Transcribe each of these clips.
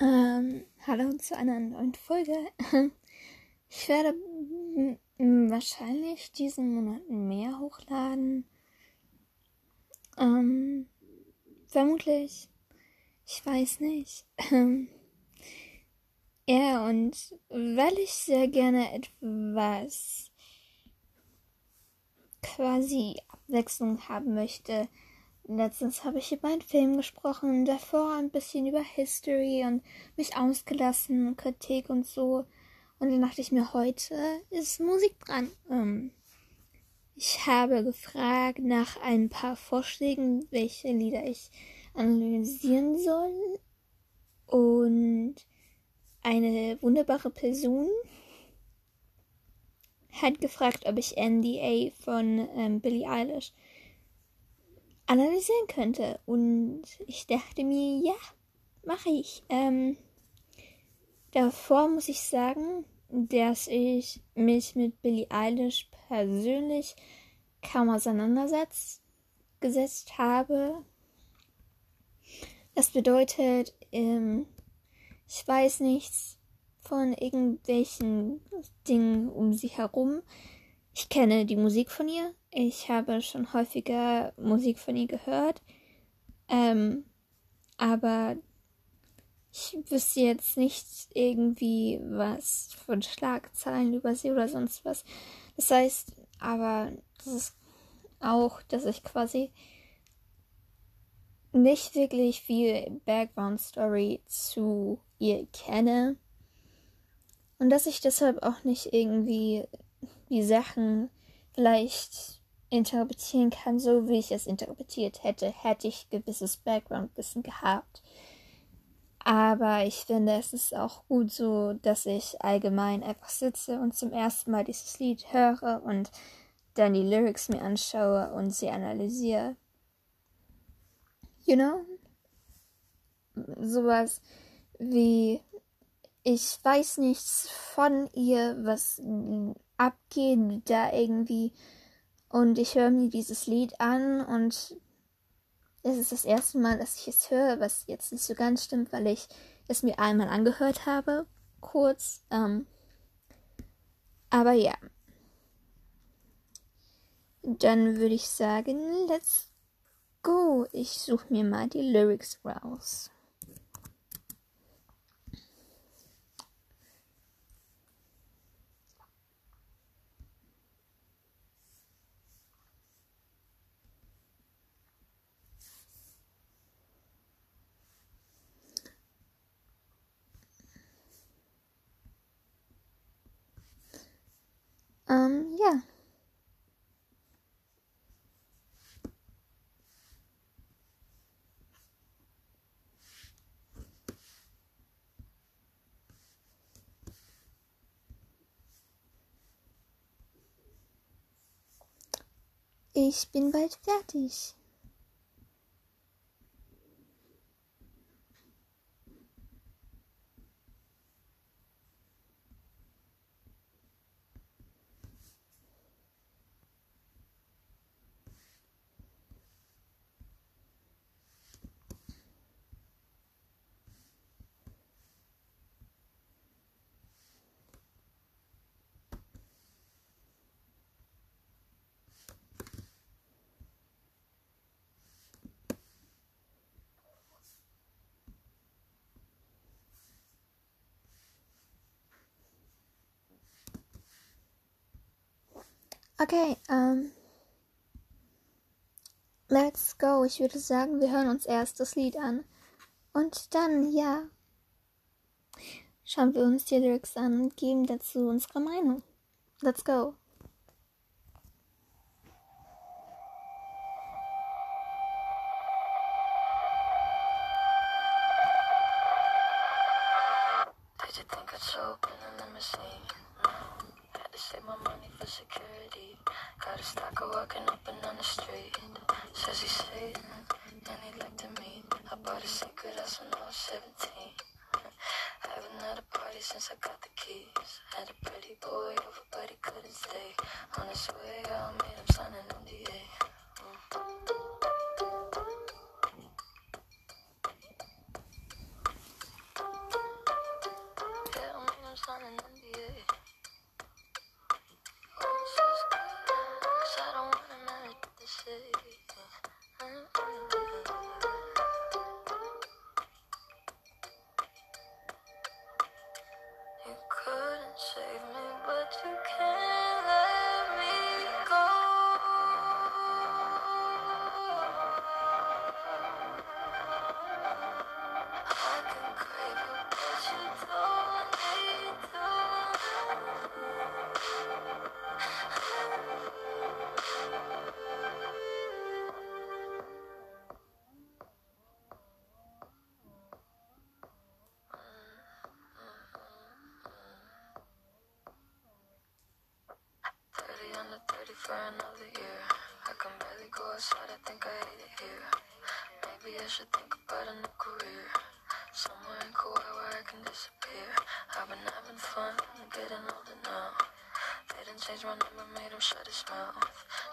Ähm, hallo zu einer neuen Folge. Ich werde wahrscheinlich diesen Monat mehr hochladen. Ähm, vermutlich. Ich weiß nicht. ja, und weil ich sehr gerne etwas quasi Abwechslung haben möchte, Letztens habe ich über einen Film gesprochen, davor ein bisschen über History und mich ausgelassen, Kritik und so. Und dann dachte ich mir, heute ist Musik dran. Ähm, ich habe gefragt nach ein paar Vorschlägen, welche Lieder ich analysieren soll. Und eine wunderbare Person hat gefragt, ob ich NDA von ähm, Billie Eilish analysieren könnte. Und ich dachte mir, ja, mache ich. Ähm, davor muss ich sagen, dass ich mich mit Billie Eilish persönlich kaum auseinandergesetzt habe. Das bedeutet, ähm, ich weiß nichts von irgendwelchen Dingen um sie herum. Ich kenne die Musik von ihr. Ich habe schon häufiger Musik von ihr gehört. Ähm, aber ich wüsste jetzt nicht irgendwie was von Schlagzeilen über sie oder sonst was. Das heißt, aber das ist auch, dass ich quasi nicht wirklich viel Background Story zu ihr kenne. Und dass ich deshalb auch nicht irgendwie die Sachen vielleicht interpretieren kann, so wie ich es interpretiert hätte, hätte ich gewisses Background-Wissen gehabt. Aber ich finde, es ist auch gut so, dass ich allgemein einfach sitze und zum ersten Mal dieses Lied höre und dann die Lyrics mir anschaue und sie analysiere. You know? Sowas wie ich weiß nichts von ihr, was abgeht da irgendwie. Und ich höre mir dieses Lied an und es ist das erste Mal, dass ich es höre, was jetzt nicht so ganz stimmt, weil ich es mir einmal angehört habe, kurz. Ähm, aber ja. Dann würde ich sagen, let's go. Ich suche mir mal die Lyrics raus. Ähm, ja. Ich bin bald fertig. Okay, ähm. Let's go. Ich würde sagen, wir hören uns erst das Lied an. Und dann, ja, schauen wir uns die Lyrics an und geben dazu unsere Meinung. Let's go. They didn't change my made him shut his mouth.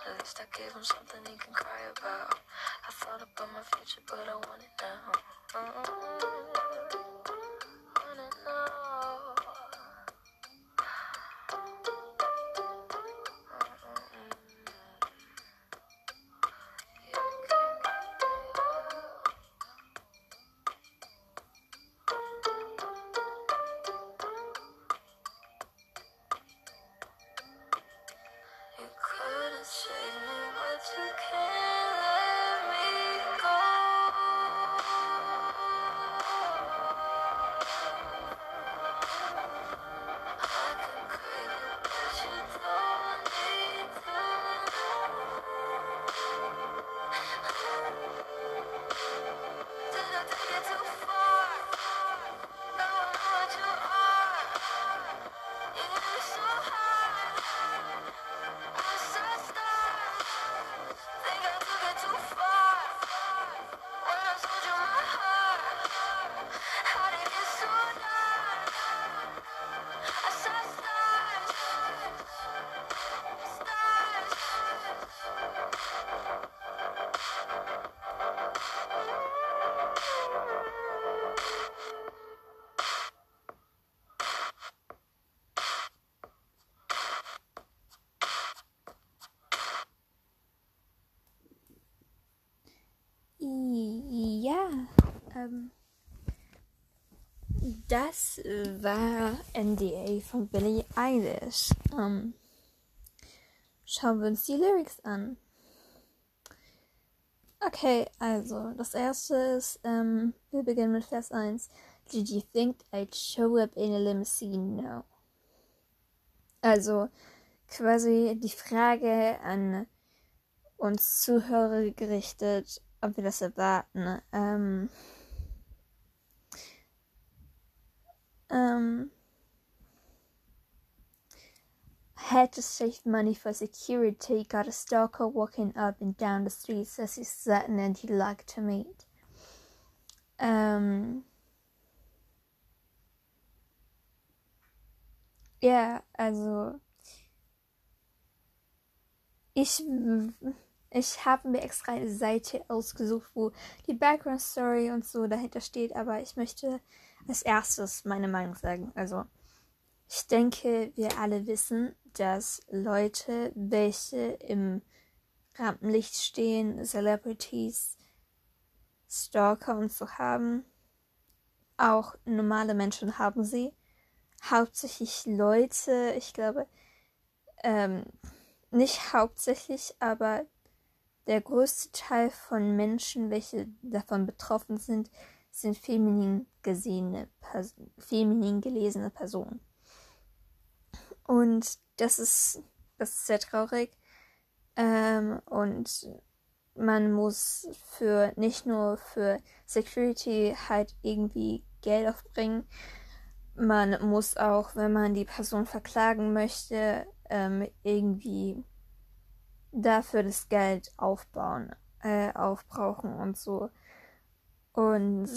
At least I gave him something he can cry about. I thought about my future, but I want it now. Want das war NDA von Billie Eilish. Ähm, schauen wir uns die Lyrics an. Okay, also das erste ist, ähm, wir beginnen mit Vers 1. Did you think I'd show up in a limousine? No. Also quasi die Frage an uns Zuhörer gerichtet, ob wir das erwarten. Ähm, ähm, had to save money for security, got a stalker walking up and down the street, says he's certain and he'd like to meet. Ähm, ja, also ich, ich habe mir extra eine Seite ausgesucht, wo die Background Story und so dahinter steht, aber ich möchte als erstes meine Meinung sagen. Also, ich denke, wir alle wissen, dass Leute, welche im Rampenlicht stehen, Celebrities, Stalker und so haben, auch normale Menschen haben sie. Hauptsächlich Leute, ich glaube, ähm, nicht hauptsächlich, aber der größte Teil von Menschen, welche davon betroffen sind, sind feminin gesehene, Pers feminin gelesene Personen. Und das ist, das ist sehr traurig. Ähm, und man muss für nicht nur für Security halt irgendwie Geld aufbringen. Man muss auch, wenn man die Person verklagen möchte, ähm, irgendwie dafür das Geld aufbauen, äh, aufbrauchen und so. Und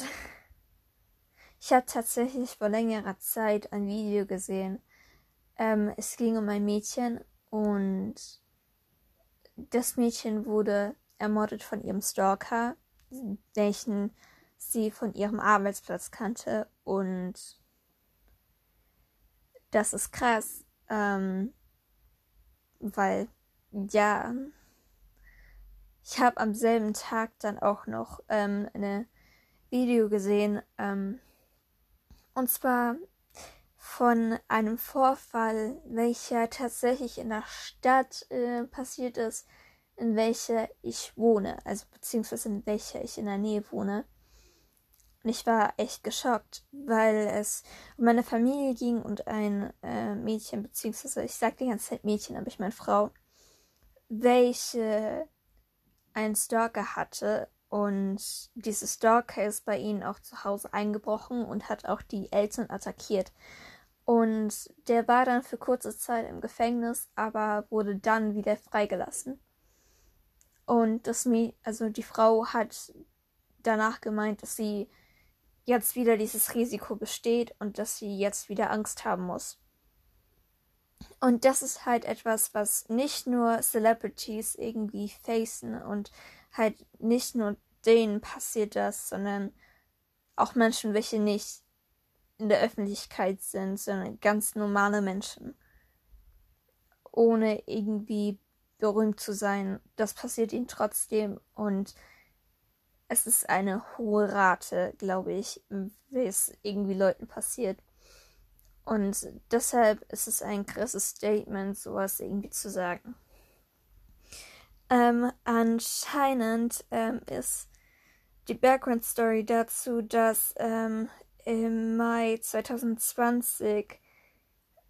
ich habe tatsächlich vor längerer Zeit ein Video gesehen. Ähm, es ging um ein Mädchen und das Mädchen wurde ermordet von ihrem Stalker, welchen sie von ihrem Arbeitsplatz kannte. Und das ist krass, ähm, weil ja, ich habe am selben Tag dann auch noch ähm, eine Video gesehen, ähm, und zwar von einem Vorfall, welcher tatsächlich in der Stadt äh, passiert ist, in welcher ich wohne, also beziehungsweise in welcher ich in der Nähe wohne. Und ich war echt geschockt, weil es um meine Familie ging und ein äh, Mädchen, beziehungsweise ich sage die ganze Zeit Mädchen, aber ich meine Frau, welche einen Stalker hatte und dieses Stalker ist bei ihnen auch zu Hause eingebrochen und hat auch die Eltern attackiert. Und der war dann für kurze Zeit im Gefängnis, aber wurde dann wieder freigelassen. Und das also die Frau hat danach gemeint, dass sie jetzt wieder dieses Risiko besteht und dass sie jetzt wieder Angst haben muss. Und das ist halt etwas, was nicht nur Celebrities irgendwie facen und halt nicht nur denen passiert das, sondern auch Menschen, welche nicht in der Öffentlichkeit sind, sondern ganz normale Menschen. Ohne irgendwie berühmt zu sein. Das passiert ihnen trotzdem und es ist eine hohe Rate, glaube ich, wie es irgendwie Leuten passiert. Und deshalb ist es ein krasses Statement, sowas irgendwie zu sagen. Ähm, anscheinend ähm, ist die Background Story dazu, dass ähm, im Mai 2020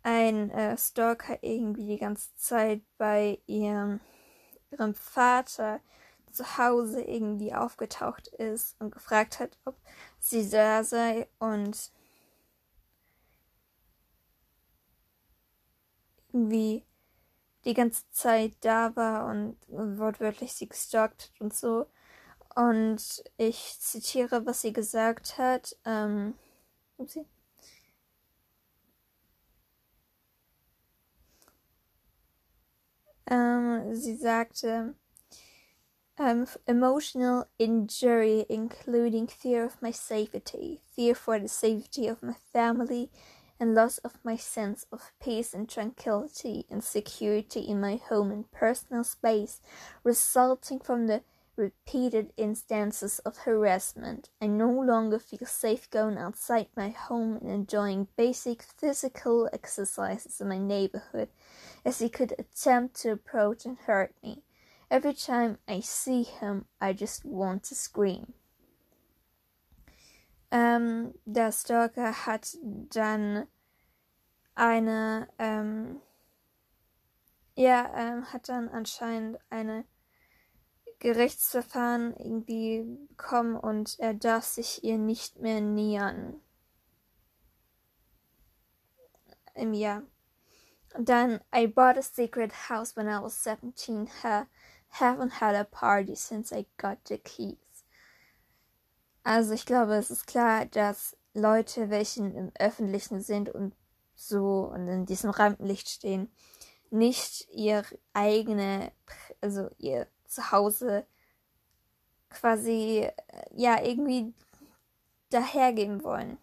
ein äh, Stalker irgendwie die ganze Zeit bei ihrem, ihrem Vater zu Hause irgendwie aufgetaucht ist und gefragt hat, ob sie da sei und irgendwie die ganze Zeit da war und wortwörtlich sie gestalkt hat und so. Und ich zitiere, was sie gesagt hat. Ähm, upsie. Ähm, sie sagte, um, emotional injury, including fear of my safety, fear for the safety of my family, and loss of my sense of peace and tranquility and security in my home and personal space, resulting from the repeated instances of harassment. I no longer feel safe going outside my home and enjoying basic physical exercises in my neighborhood, as he could attempt to approach and hurt me. Every time I see him, I just want to scream. Ähm, der Stalker hat dann eine, ähm, ja, ähm, hat dann anscheinend eine Gerichtsverfahren irgendwie bekommen und er darf sich ihr nicht mehr nähern. Im Jahr. Dann, I bought a secret house when I was 17. Ha haven't had a party since I got the keys. Also ich glaube, es ist klar, dass Leute, welche im Öffentlichen sind und so und in diesem Rampenlicht stehen, nicht ihr eigene, also ihr Zuhause quasi, äh, ja, irgendwie dahergeben wollen.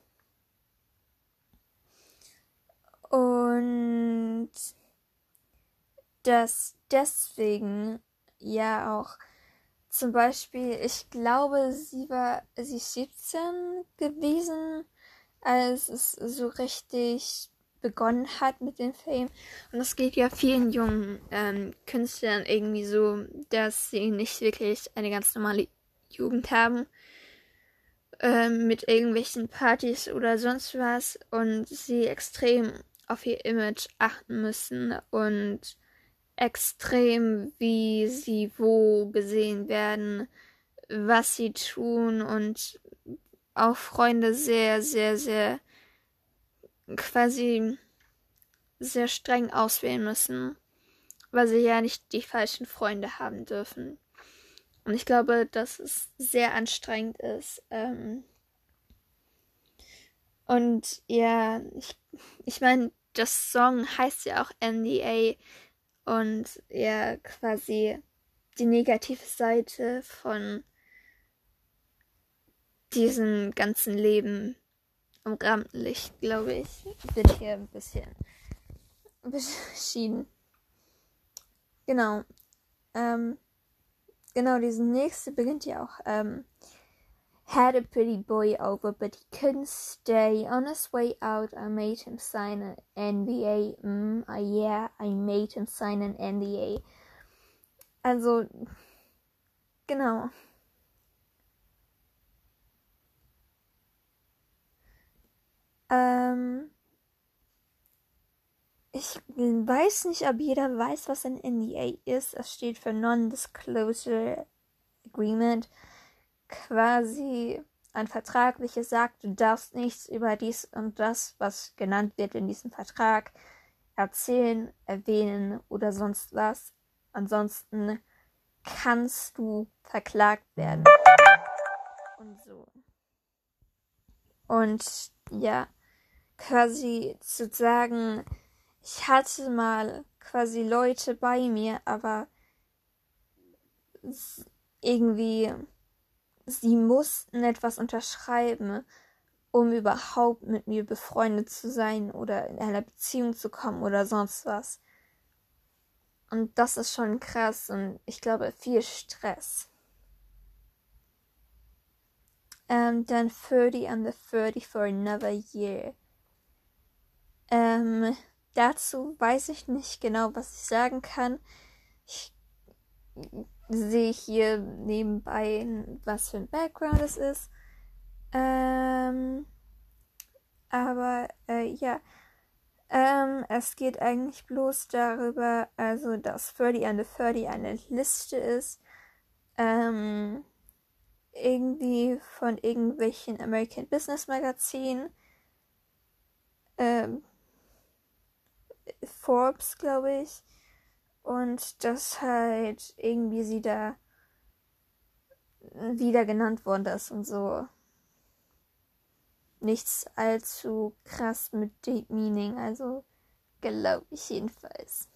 Und dass deswegen ja auch zum Beispiel, ich glaube, sie war, sie ist 17 gewesen, als es so richtig begonnen hat mit dem Fame. Und das geht ja vielen jungen ähm, Künstlern irgendwie so, dass sie nicht wirklich eine ganz normale Jugend haben. Ähm, mit irgendwelchen Partys oder sonst was und sie extrem auf ihr Image achten müssen und extrem, wie sie wo gesehen werden, was sie tun und auch Freunde sehr, sehr, sehr quasi sehr streng auswählen müssen, weil sie ja nicht die falschen Freunde haben dürfen. Und ich glaube, dass es sehr anstrengend ist. Ähm und ja, ich, ich meine, das Song heißt ja auch NDA und ja quasi die negative Seite von diesem ganzen Leben am Rampenlicht, glaube ich, wird hier ein bisschen beschieden. Genau. Ähm, genau, diese nächste beginnt ja auch. Ähm, had a pretty boy over, but he couldn't stay. On his way out, I made him sign an NDA. Mm, uh, yeah, I made him sign an NDA. Also, genau. Ähm, ich weiß nicht, ob jeder weiß, was ein NDA ist. Es steht für Non-Disclosure Agreement quasi ein Vertrag, welcher sagt, du darfst nichts über dies und das, was genannt wird in diesem Vertrag, erzählen, erwähnen oder sonst was. Ansonsten kannst du verklagt werden. Und so. Und ja, quasi zu sagen, ich hatte mal quasi Leute bei mir, aber irgendwie sie mussten etwas unterschreiben, um überhaupt mit mir befreundet zu sein oder in einer Beziehung zu kommen oder sonst was. Und das ist schon krass und ich glaube viel Stress. Um, then 30 and the 30 for another year. Ähm, dazu weiß ich nicht genau, was ich sagen kann. Ich sehe hier nebenbei, was für ein Background es ist. Ähm, aber äh, ja, ähm, es geht eigentlich bloß darüber, also dass 30 under 30 eine Liste ist, ähm, irgendwie von irgendwelchen American Business Magazinen, ähm, Forbes, glaube ich, und dass halt irgendwie sie da wieder genannt worden ist und so. Nichts allzu krass mit Deep Meaning, also glaube ich jedenfalls.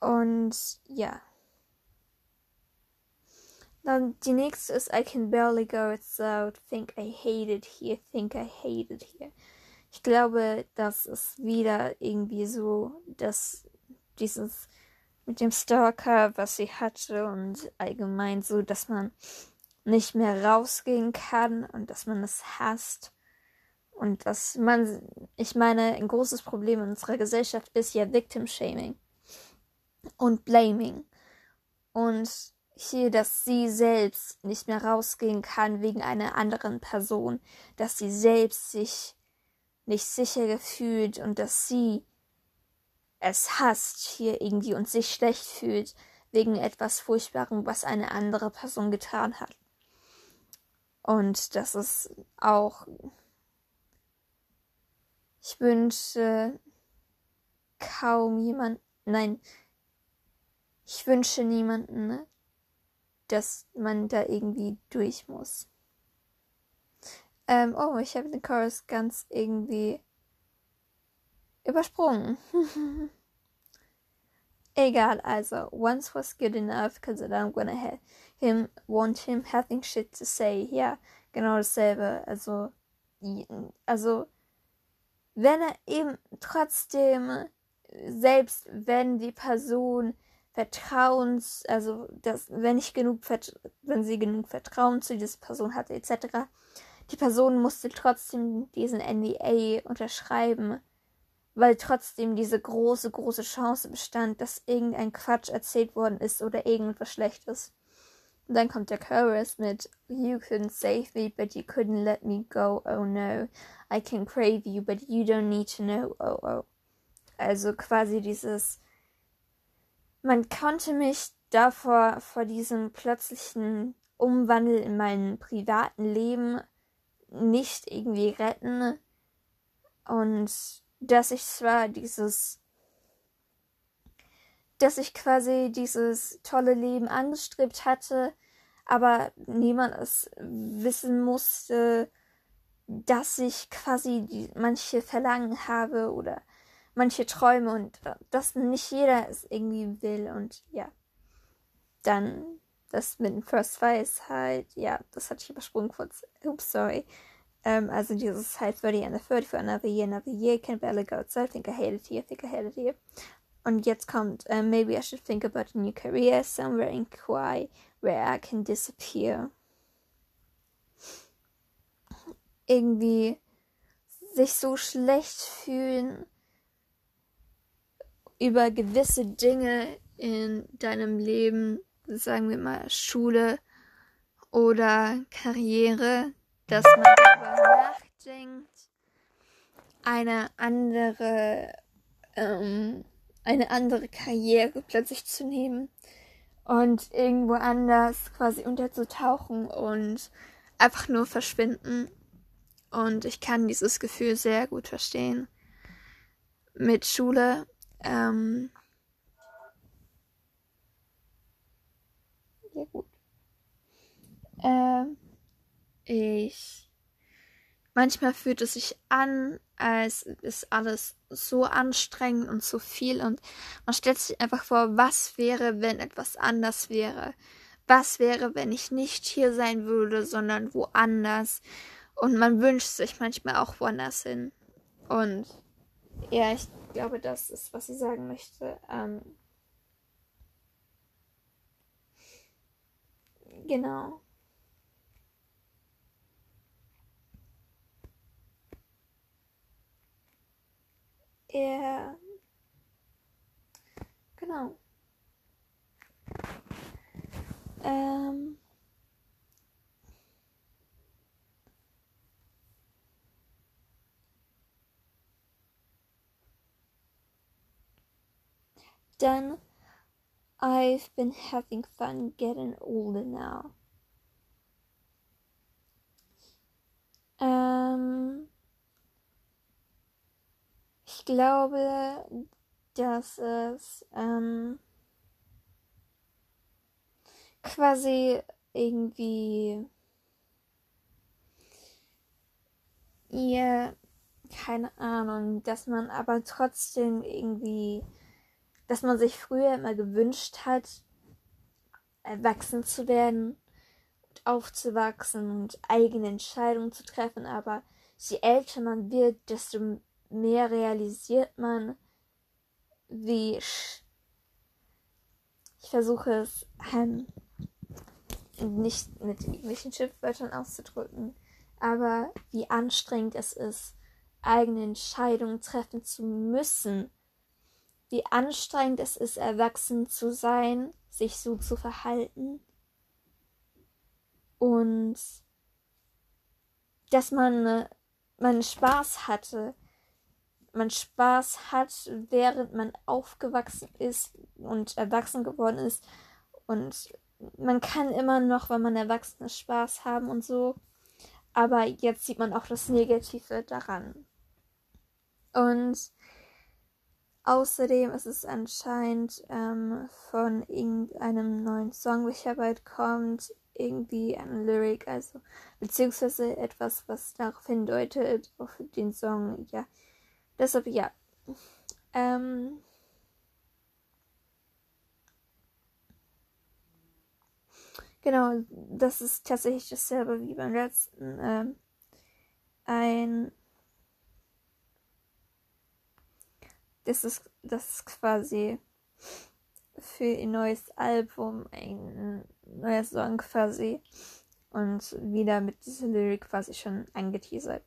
Und ja. Dann die nächste ist I can barely go without think I hate it here, think I hate it here. Ich glaube, das ist wieder irgendwie so, dass dieses mit dem Stalker, was sie hatte und allgemein so, dass man nicht mehr rausgehen kann und dass man es hasst. Und dass man, ich meine, ein großes Problem in unserer Gesellschaft ist ja Victim Shaming und Blaming. Und hier, dass sie selbst nicht mehr rausgehen kann wegen einer anderen Person, dass sie selbst sich nicht sicher gefühlt und dass sie es hasst hier irgendwie und sich schlecht fühlt wegen etwas Furchtbarem, was eine andere Person getan hat. Und das ist auch. Ich wünsche kaum jemand. Nein. Ich wünsche niemanden, dass man da irgendwie durch muss. Ähm, oh, ich habe den Chorus ganz irgendwie übersprungen. Egal, also, once was good enough, because I'm gonna have him want him having shit to say. Ja, genau dasselbe. Also, also, wenn er eben trotzdem, selbst wenn die Person Vertrauens, also das, wenn ich genug, wenn sie genug Vertrauen zu dieser Person hatte, etc., die Person musste trotzdem diesen NDA unterschreiben, weil trotzdem diese große, große Chance bestand, dass irgendein Quatsch erzählt worden ist oder irgendwas Schlechtes. Und dann kommt der Chorus mit You couldn't save me, but you couldn't let me go, oh no. I can crave you, but you don't need to know, oh oh. Also quasi dieses man konnte mich davor vor diesem plötzlichen Umwandel in meinem privaten Leben nicht irgendwie retten. Und dass ich zwar dieses dass ich quasi dieses tolle Leben angestrebt hatte, aber niemand es wissen musste, dass ich quasi die, manche Verlangen habe oder manche Träume und dass nicht jeder es irgendwie will und ja. Dann das mit dem First ist halt, ja, das hatte ich übersprungen kurz. Oops, sorry. Ähm, also dieses halt 30 and the 30 for another year, another year, can barely go outside, think I hate it here, think I hate it here. Und jetzt kommt, uh, maybe I should think about a new career somewhere in Kauai where I can disappear. Irgendwie sich so schlecht fühlen über gewisse Dinge in deinem Leben, sagen wir mal Schule oder Karriere, dass man darüber nachdenkt, eine andere, ähm, eine andere Karriere plötzlich zu nehmen und irgendwo anders quasi unterzutauchen und einfach nur verschwinden. Und ich kann dieses Gefühl sehr gut verstehen. Mit Schule, ähm, ja gut. Ähm, ich manchmal fühlt es sich an, als ist alles so anstrengend und so viel und man stellt sich einfach vor, was wäre, wenn etwas anders wäre. Was wäre, wenn ich nicht hier sein würde, sondern woanders? Und man wünscht sich manchmal auch woanders hin. Und ja, ich glaube, das ist, was sie sagen möchte. Ähm, genau. Er. Genau. Ähm. Then I've been having fun getting older now. Ähm, ich glaube, dass es ähm, quasi irgendwie ihr keine Ahnung, dass man aber trotzdem irgendwie, dass man sich früher immer gewünscht hat, erwachsen zu werden und aufzuwachsen und eigene Entscheidungen zu treffen, aber je älter man wird, desto mehr realisiert man, wie ich versuche es ähm, nicht mit irgendwelchen Schimpfwörtern auszudrücken, aber wie anstrengend es ist, eigene Entscheidungen treffen zu müssen, wie anstrengend es ist, erwachsen zu sein, sich so zu verhalten und dass man, man Spaß hatte, man Spaß hat, während man aufgewachsen ist und erwachsen geworden ist. Und man kann immer noch, wenn man erwachsen ist, Spaß haben und so. Aber jetzt sieht man auch das Negative daran. Und außerdem ist es anscheinend ähm, von irgendeinem neuen Song, welcher bald kommt, irgendwie ein Lyric, also beziehungsweise etwas, was darauf hindeutet, auf den Song, ja, Deshalb ja. Ähm, genau, das ist tatsächlich dasselbe wie beim letzten. Ähm, ein. Ist, das ist quasi für ein neues Album ein neuer Song quasi. Und wieder mit dieser Lyrik quasi schon angeteasert.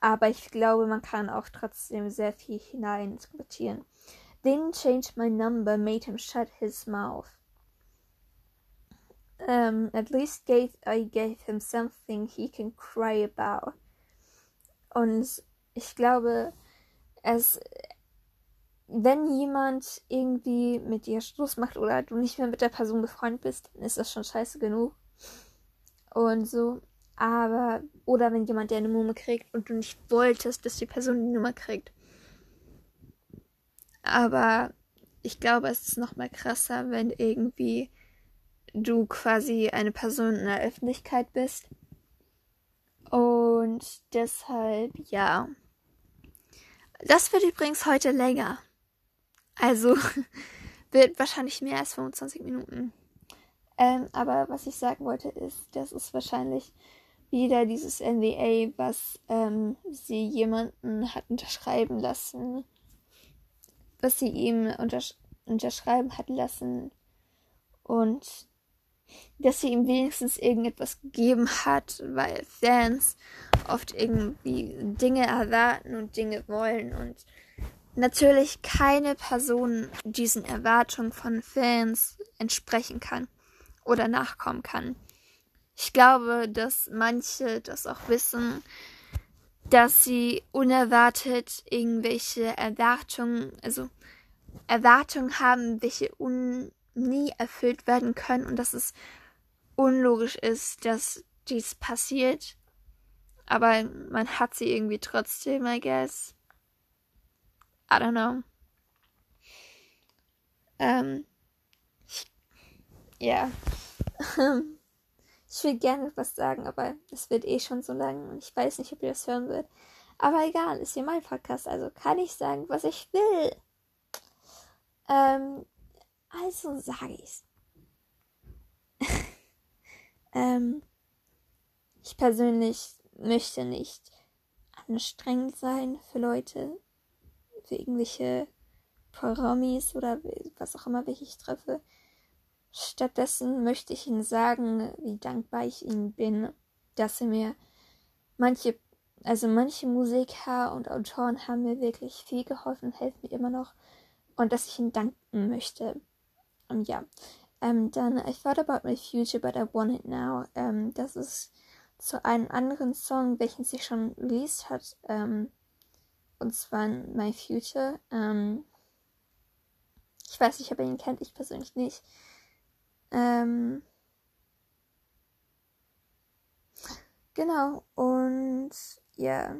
Aber ich glaube, man kann auch trotzdem sehr viel hinein interpretieren. Didn't change my number made him shut his mouth. Um, at least gave, I gave him something he can cry about. Und ich glaube, es, wenn jemand irgendwie mit dir Schluss macht oder du nicht mehr mit der Person befreundet bist, dann ist das schon scheiße genug. Und so. Aber, oder wenn jemand dir eine Nummer kriegt und du nicht wolltest, dass die Person die Nummer kriegt. Aber ich glaube, es ist noch mal krasser, wenn irgendwie du quasi eine Person in der Öffentlichkeit bist. Und deshalb, ja. Das wird übrigens heute länger. Also wird wahrscheinlich mehr als 25 Minuten. Ähm, aber was ich sagen wollte ist, dass es wahrscheinlich wieder dieses NDA, was ähm, sie jemanden hat unterschreiben lassen, was sie ihm untersch unterschreiben hat lassen und dass sie ihm wenigstens irgendetwas gegeben hat, weil Fans oft irgendwie Dinge erwarten und Dinge wollen und natürlich keine Person diesen Erwartungen von Fans entsprechen kann oder nachkommen kann. Ich glaube, dass manche das auch wissen, dass sie unerwartet irgendwelche Erwartungen, also Erwartungen haben, welche un nie erfüllt werden können und dass es unlogisch ist, dass dies passiert. Aber man hat sie irgendwie trotzdem, I guess. I don't know. Ähm, ja. ich will gerne was sagen, aber es wird eh schon so lang und ich weiß nicht, ob ihr das hören wird. Aber egal, ist hier mein Podcast, also kann ich sagen, was ich will. Ähm, also sage ich's. ähm, ich persönlich möchte nicht anstrengend sein für Leute, für irgendwelche Promis oder was auch immer, welche ich treffe. Stattdessen möchte ich ihnen sagen, wie dankbar ich ihnen bin, dass sie mir manche, also manche Musiker und Autoren haben mir wirklich viel geholfen, helfen mir immer noch und dass ich ihnen danken möchte. Und ja, ähm, dann I thought about my future, but I want it now. Ähm, das ist zu einem anderen Song, welchen sie schon released hat, ähm, und zwar My Future. Ähm, ich weiß nicht, ob ihr ihn kennt, ich persönlich nicht. Ähm, genau, und ja.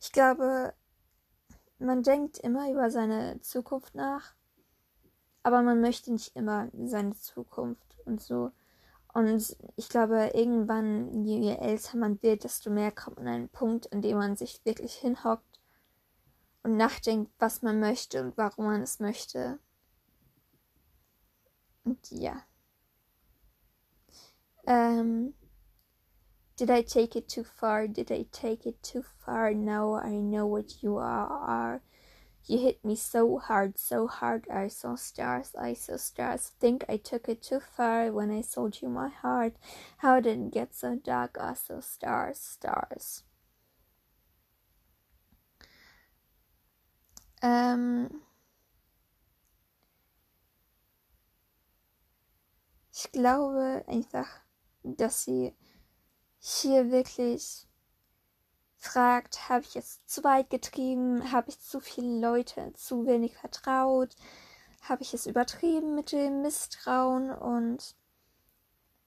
Ich glaube, man denkt immer über seine Zukunft nach, aber man möchte nicht immer seine Zukunft und so. Und ich glaube, irgendwann, je älter man wird, desto mehr kommt man an einen Punkt, in dem man sich wirklich hinhockt und nachdenkt, was man möchte und warum man es möchte. Und ja. Ähm, Did I take it too far? Did I take it too far? No, I know what you are. You hit me so hard, so hard. I saw stars, I saw stars. Think I took it too far when I sold you my heart. How did it get so dark? I saw stars, stars. Ähm, ich glaube einfach, dass sie hier wirklich fragt, habe ich es zu weit getrieben, habe ich zu viele Leute zu wenig vertraut, habe ich es übertrieben mit dem Misstrauen? Und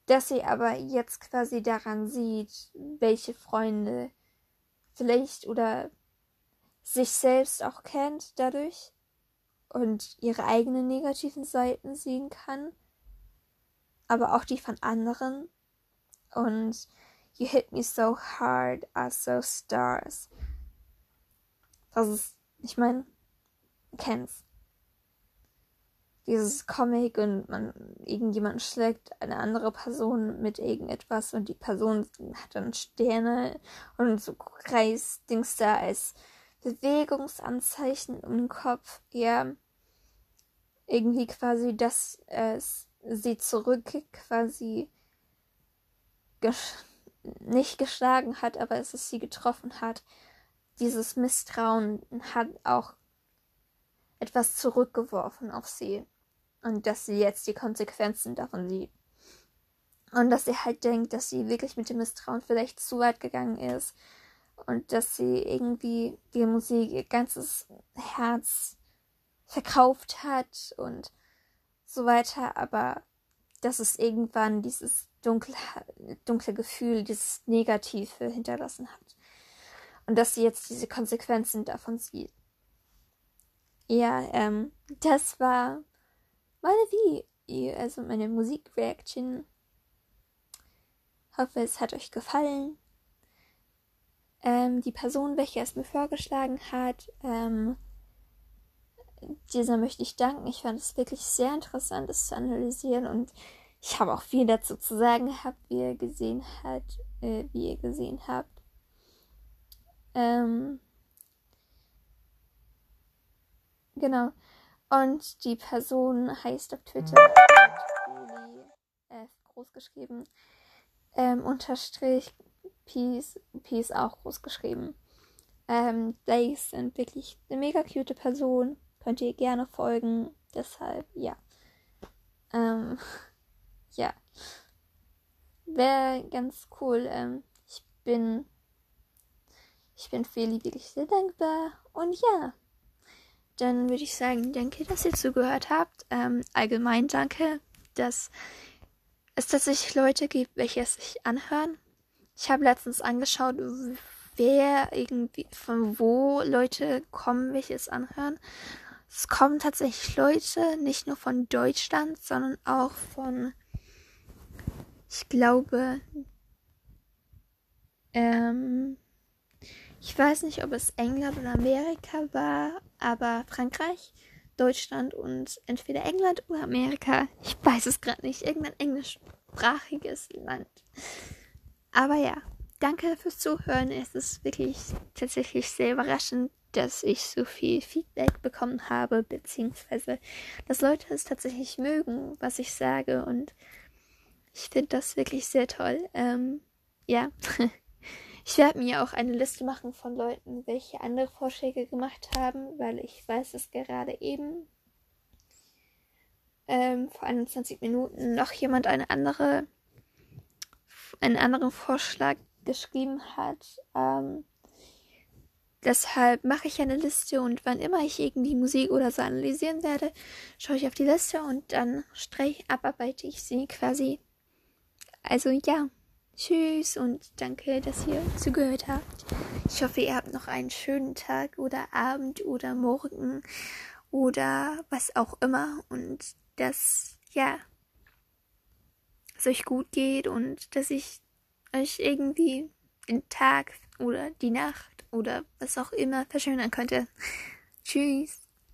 dass sie aber jetzt quasi daran sieht, welche Freunde vielleicht oder sich selbst auch kennt dadurch und ihre eigenen negativen Seiten sehen kann, aber auch die von anderen. Und You hit me so hard as so stars. Das ist, ich meine, kennst. Dieses Comic und man, irgendjemand schlägt eine andere Person mit irgendetwas und die Person hat dann Sterne und so Kreisdings da als Bewegungsanzeichen den Kopf. Ja, irgendwie quasi, dass es sie zurück quasi nicht geschlagen hat, aber es sie getroffen hat. Dieses Misstrauen hat auch etwas zurückgeworfen auf sie. Und dass sie jetzt die Konsequenzen davon sieht. Und dass sie halt denkt, dass sie wirklich mit dem Misstrauen vielleicht zu weit gegangen ist. Und dass sie irgendwie die Musik ihr ganzes Herz verkauft hat und so weiter. Aber dass es irgendwann dieses dunkle, dunkle Gefühl, dieses Negative hinterlassen hat. Und dass sie jetzt diese Konsequenzen davon sieht. Ja, ähm, das war meine Video, also meine Musikreaction. Hoffe, es hat euch gefallen. Ähm, die Person, welche es mir vorgeschlagen hat, ähm, dieser möchte ich danken. Ich fand es wirklich sehr interessant, das zu analysieren und ich habe auch viel dazu zu sagen gehabt, wie ihr gesehen habt, äh, wie ihr gesehen habt. Ähm, genau. Und die Person heißt auf Twitter Uli F groß geschrieben. Ähm, unterstrich Peace, Peace auch groß geschrieben. Ähm, Days sind wirklich eine mega cute Person. Könnt ihr gerne folgen. Deshalb, ja. Ähm, ja. wäre ganz cool. Ähm, ich bin, ich bin Feli wirklich sehr dankbar. Und ja, dann würde ich sagen, danke, dass ihr zugehört habt. Ähm, allgemein danke, dass es tatsächlich Leute gibt, welche es sich anhören. Ich habe letztens angeschaut, wer irgendwie, von wo Leute kommen, welche es anhören. Es kommen tatsächlich Leute, nicht nur von Deutschland, sondern auch von, ich glaube, ähm, ich weiß nicht, ob es England oder Amerika war, aber Frankreich, Deutschland und entweder England oder Amerika. Ich weiß es gerade nicht. Irgendein englischsprachiges Land. Aber ja, danke fürs Zuhören. Es ist wirklich tatsächlich sehr überraschend, dass ich so viel Feedback bekommen habe, beziehungsweise dass Leute es tatsächlich mögen, was ich sage. Und ich finde das wirklich sehr toll. Ähm, ja. Ich werde mir auch eine Liste machen von Leuten, welche andere Vorschläge gemacht haben, weil ich weiß, dass gerade eben ähm, vor 21 Minuten noch jemand eine andere, einen anderen Vorschlag geschrieben hat. Ähm, deshalb mache ich eine Liste und wann immer ich irgendwie Musik oder so analysieren werde, schaue ich auf die Liste und dann streich, abarbeite ich sie quasi. Also ja, tschüss und danke, dass ihr zugehört habt. Ich hoffe, ihr habt noch einen schönen Tag oder Abend oder Morgen oder was auch immer und dass ja es euch gut geht und dass ich euch irgendwie den Tag oder die Nacht oder was auch immer verschönern könnte. Tschüss.